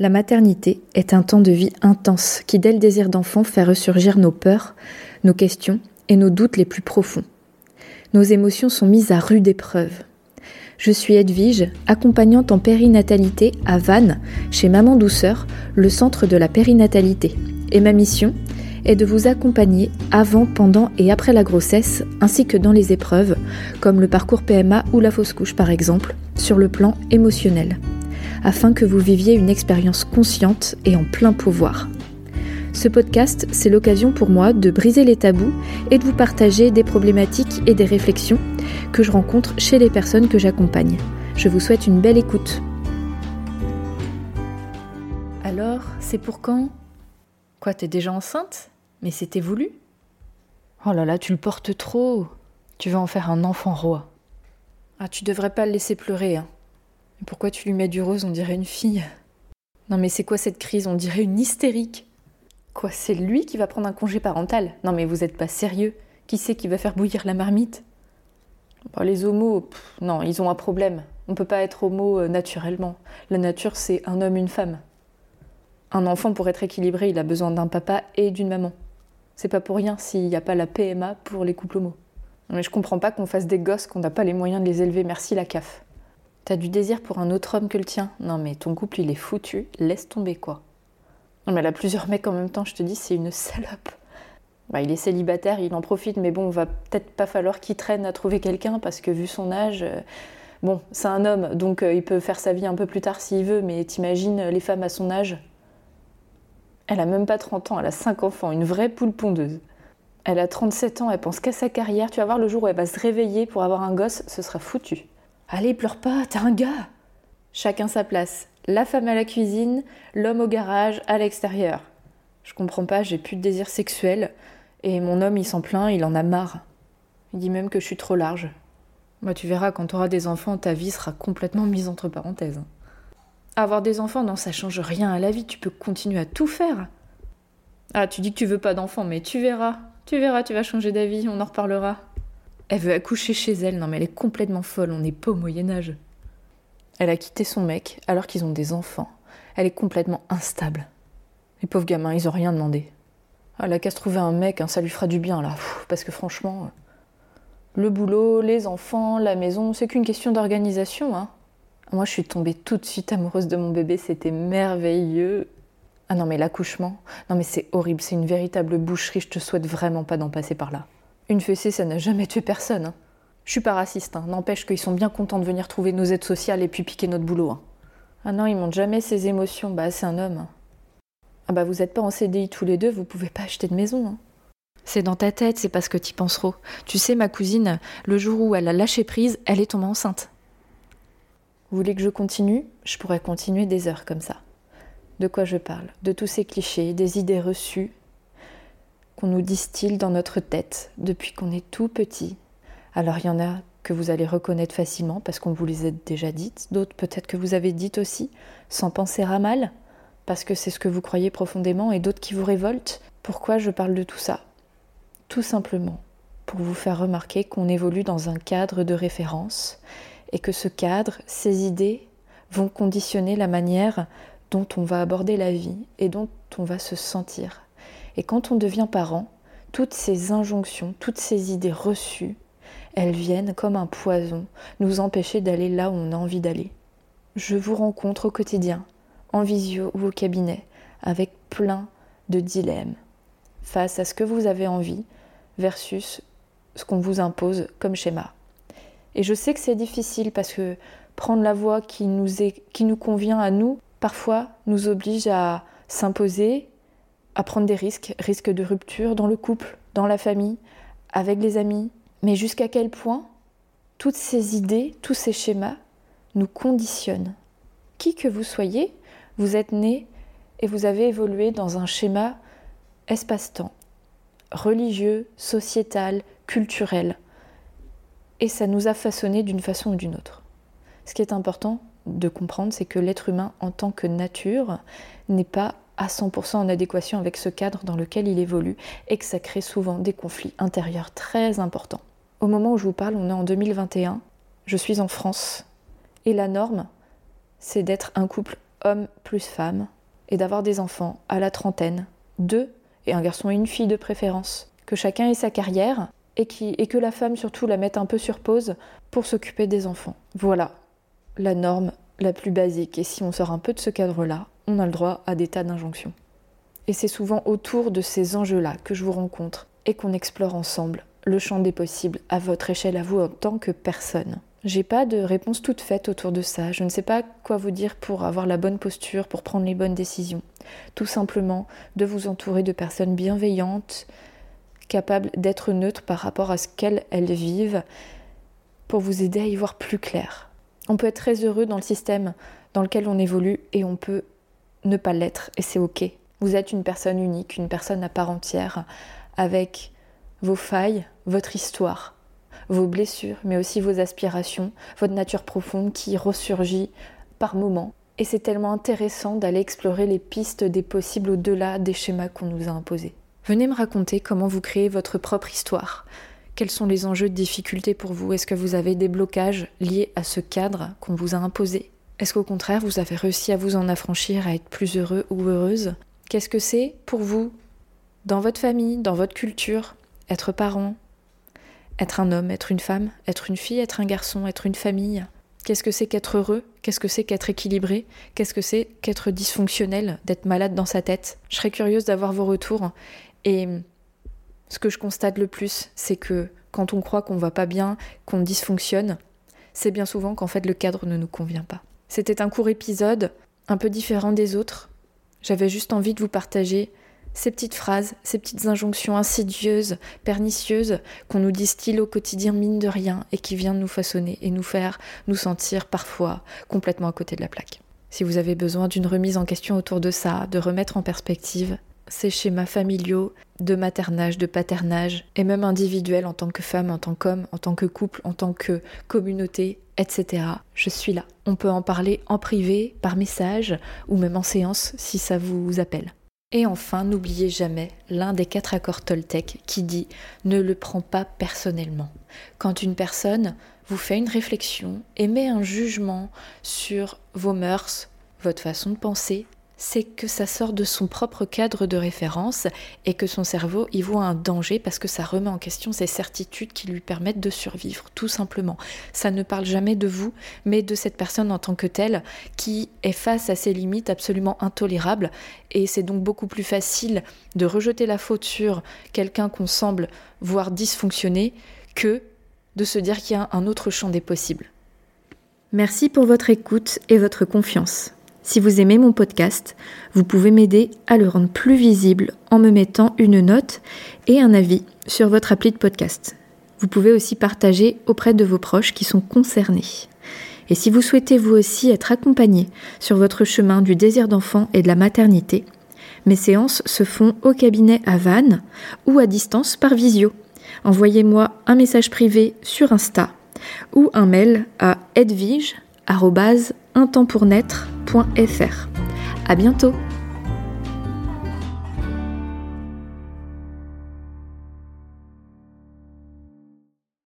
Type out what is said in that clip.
La maternité est un temps de vie intense qui, dès le désir d'enfant, fait ressurgir nos peurs, nos questions et nos doutes les plus profonds. Nos émotions sont mises à rude épreuve. Je suis Edwige, accompagnante en périnatalité à Vannes, chez Maman Douceur, le centre de la périnatalité. Et ma mission est de vous accompagner avant, pendant et après la grossesse, ainsi que dans les épreuves, comme le parcours PMA ou la fausse couche par exemple, sur le plan émotionnel afin que vous viviez une expérience consciente et en plein pouvoir. Ce podcast, c'est l'occasion pour moi de briser les tabous et de vous partager des problématiques et des réflexions que je rencontre chez les personnes que j'accompagne. Je vous souhaite une belle écoute. Alors, c'est pour quand? Quoi, t'es déjà enceinte? Mais c'était voulu Oh là là, tu le portes trop. Tu vas en faire un enfant roi. Ah, tu devrais pas le laisser pleurer, hein. Pourquoi tu lui mets du rose On dirait une fille? Non mais c'est quoi cette crise? On dirait une hystérique. Quoi, c'est lui qui va prendre un congé parental? Non mais vous êtes pas sérieux Qui c'est qui va faire bouillir la marmite? Bah, Les homos, non, ils ont un problème. On peut pas être homo euh, naturellement. La nature, c'est un homme, une femme. Un enfant, pour être équilibré, il a besoin d'un papa et d'une maman. C'est pas pour rien s'il n'y a pas la PMA pour les couples homo. Mais je comprends pas qu'on fasse des gosses qu'on n'a pas les moyens de les élever. Merci la CAF. T'as du désir pour un autre homme que le tien Non mais ton couple il est foutu, laisse tomber quoi. Non mais elle a plusieurs mecs en même temps, je te dis, c'est une salope. Bah, il est célibataire, il en profite, mais bon, va peut-être pas falloir qu'il traîne à trouver quelqu'un parce que vu son âge, euh, bon, c'est un homme, donc euh, il peut faire sa vie un peu plus tard s'il veut, mais t'imagines les femmes à son âge? Elle a même pas 30 ans, elle a 5 enfants, une vraie poule pondeuse. Elle a 37 ans, elle pense qu'à sa carrière, tu vas voir le jour où elle va se réveiller pour avoir un gosse, ce sera foutu. Allez, pleure pas, t'es un gars. Chacun sa place. La femme à la cuisine, l'homme au garage, à l'extérieur. Je comprends pas, j'ai plus de désir sexuel. Et mon homme, il s'en plaint, il en a marre. Il dit même que je suis trop large. Bah, tu verras, quand t'auras des enfants, ta vie sera complètement mise entre parenthèses. Avoir des enfants, non, ça change rien à la vie, tu peux continuer à tout faire. Ah, tu dis que tu veux pas d'enfants, mais tu verras. Tu verras, tu vas changer d'avis, on en reparlera. Elle veut accoucher chez elle, non mais elle est complètement folle, on n'est pas au Moyen Âge. Elle a quitté son mec alors qu'ils ont des enfants. Elle est complètement instable. Les pauvres gamins, ils ont rien demandé. Elle a qu'à se trouver un mec, hein, ça lui fera du bien là. parce que franchement, le boulot, les enfants, la maison, c'est qu'une question d'organisation. Hein. Moi, je suis tombée tout de suite amoureuse de mon bébé, c'était merveilleux. Ah non, mais l'accouchement, non mais c'est horrible, c'est une véritable boucherie, je te souhaite vraiment pas d'en passer par là. Une fessée, ça n'a jamais tué personne. Hein. Je suis pas raciste, hein. n'empêche qu'ils sont bien contents de venir trouver nos aides sociales et puis piquer notre boulot. Hein. Ah non, ils montrent jamais ses émotions, bah c'est un homme. Ah bah vous êtes pas en CDI tous les deux, vous pouvez pas acheter de maison. C'est dans ta tête, c'est parce que t'y penseras. Tu sais, ma cousine, le jour où elle a lâché prise, elle est tombée enceinte. Vous voulez que je continue? Je pourrais continuer des heures comme ça. De quoi je parle? De tous ces clichés, des idées reçues, qu'on nous distille dans notre tête depuis qu'on est tout petit. Alors il y en a que vous allez reconnaître facilement parce qu'on vous les a déjà dites, d'autres peut-être que vous avez dites aussi sans penser à mal parce que c'est ce que vous croyez profondément et d'autres qui vous révoltent. Pourquoi je parle de tout ça? Tout simplement pour vous faire remarquer qu'on évolue dans un cadre de référence et que ce cadre, ces idées vont conditionner la manière dont on va aborder la vie et dont on va se sentir et quand on devient parent, toutes ces injonctions, toutes ces idées reçues, elles viennent comme un poison nous empêcher d'aller là où on a envie d'aller. Je vous rencontre au quotidien, en visio ou au cabinet, avec plein de dilemmes face à ce que vous avez envie versus ce qu'on vous impose comme schéma. Et je sais que c'est difficile parce que prendre la voie qui nous, qui nous convient à nous, parfois nous oblige à s'imposer à prendre des risques, risques de rupture dans le couple, dans la famille, avec les amis. Mais jusqu'à quel point toutes ces idées, tous ces schémas nous conditionnent? Qui que vous soyez, vous êtes né et vous avez évolué dans un schéma espace-temps, religieux, sociétal, culturel. Et ça nous a façonné d'une façon ou d'une autre. Ce qui est important de comprendre, c'est que l'être humain en tant que nature n'est pas à 100% en adéquation avec ce cadre dans lequel il évolue et que ça crée souvent des conflits intérieurs très importants. Au moment où je vous parle, on est en 2021, je suis en France et la norme, c'est d'être un couple homme plus femme et d'avoir des enfants à la trentaine, deux, et un garçon et une fille de préférence, que chacun ait sa carrière et, que la femme surtout la mette un peu sur pause pour s'occuper des enfants. Voilà la norme la plus basique. Et si on sort un peu de ce cadre-là, on a le droit à des tas d'injonctions. Et c'est souvent autour de ces enjeux-là que je vous rencontre et qu'on explore ensemble le champ des possibles à votre échelle, à vous en tant que personne. J'ai pas de réponse toute faite autour de ça. Je ne sais pas quoi vous dire pour avoir la bonne posture, pour prendre les bonnes décisions. Tout simplement de vous entourer de personnes bienveillantes, capables d'être neutres par rapport à ce qu'elles elles vivent, pour vous aider à y voir plus clair. On peut être très heureux dans le système dans lequel on évolue et on peut ne pas l'être et c'est ok. Vous êtes une personne unique, une personne à part entière, avec vos failles, votre histoire, vos blessures, mais aussi vos aspirations, votre nature profonde qui ressurgit par moments. Et c'est tellement intéressant d'aller explorer les pistes des possibles au-delà des schémas qu'on nous a imposés. Venez me raconter comment vous créez votre propre histoire. Quels sont les enjeux de difficulté pour vous? Est-ce que vous avez des blocages liés à ce cadre qu'on vous a imposé? Est-ce qu'au contraire, vous avez réussi à vous en affranchir, à être plus heureux ou heureuse? Qu'est-ce que c'est pour vous, dans votre famille, dans votre culture, être parent, être un homme, être une femme, être une fille, être un garçon, être une famille? Qu'est-ce que c'est qu'être heureux? Qu'est-ce que c'est qu'être équilibré? Qu'est-ce que c'est qu'être dysfonctionnel, d'être malade dans sa tête? Je serais curieuse d'avoir vos retours. Et ce que je constate le plus, c'est que quand on croit qu'on va pas bien, qu'on dysfonctionne, c'est bien souvent qu'en fait le cadre ne nous convient pas. C'était un court épisode, un peu différent des autres. J'avais juste envie de vous partager ces petites phrases, ces petites injonctions insidieuses, pernicieuses, qu'on nous distille au quotidien mine de rien et qui viennent nous façonner et nous faire nous sentir parfois complètement à côté de la plaque. Si vous avez besoin d'une remise en question autour de ça, de remettre en perspective ces schémas familiaux de maternage, de paternage, et même individuels en tant que femme, en tant qu'homme, en tant que couple, en tant que communauté, etc. Je suis là. On peut en parler en privé, par message, ou même en séance si ça vous appelle. Et enfin, n'oubliez jamais l'un des quatre accords Toltec qui dit ne le prends pas personnellement. Quand une personne vous fait une réflexion, émet un jugement sur vos mœurs, votre façon de penser, c'est que ça sort de son propre cadre de référence et que son cerveau y voit un danger parce que ça remet en question ses certitudes qui lui permettent de survivre, tout simplement. Ça ne parle jamais de vous, mais de cette personne en tant que telle qui est face à ses limites absolument intolérables et c'est donc beaucoup plus facile de rejeter la faute sur quelqu'un qu'on semble voir dysfonctionner que de se dire qu'il y a un autre champ des possibles. Merci pour votre écoute et votre confiance. Si vous aimez mon podcast, vous pouvez m'aider à le rendre plus visible en me mettant une note et un avis sur votre appli de podcast. Vous pouvez aussi partager auprès de vos proches qui sont concernés. Et si vous souhaitez vous aussi être accompagné sur votre chemin du désir d'enfant et de la maternité, mes séances se font au cabinet à Vannes ou à distance par visio. Envoyez-moi un message privé sur Insta ou un mail à edvige.com À bientôt!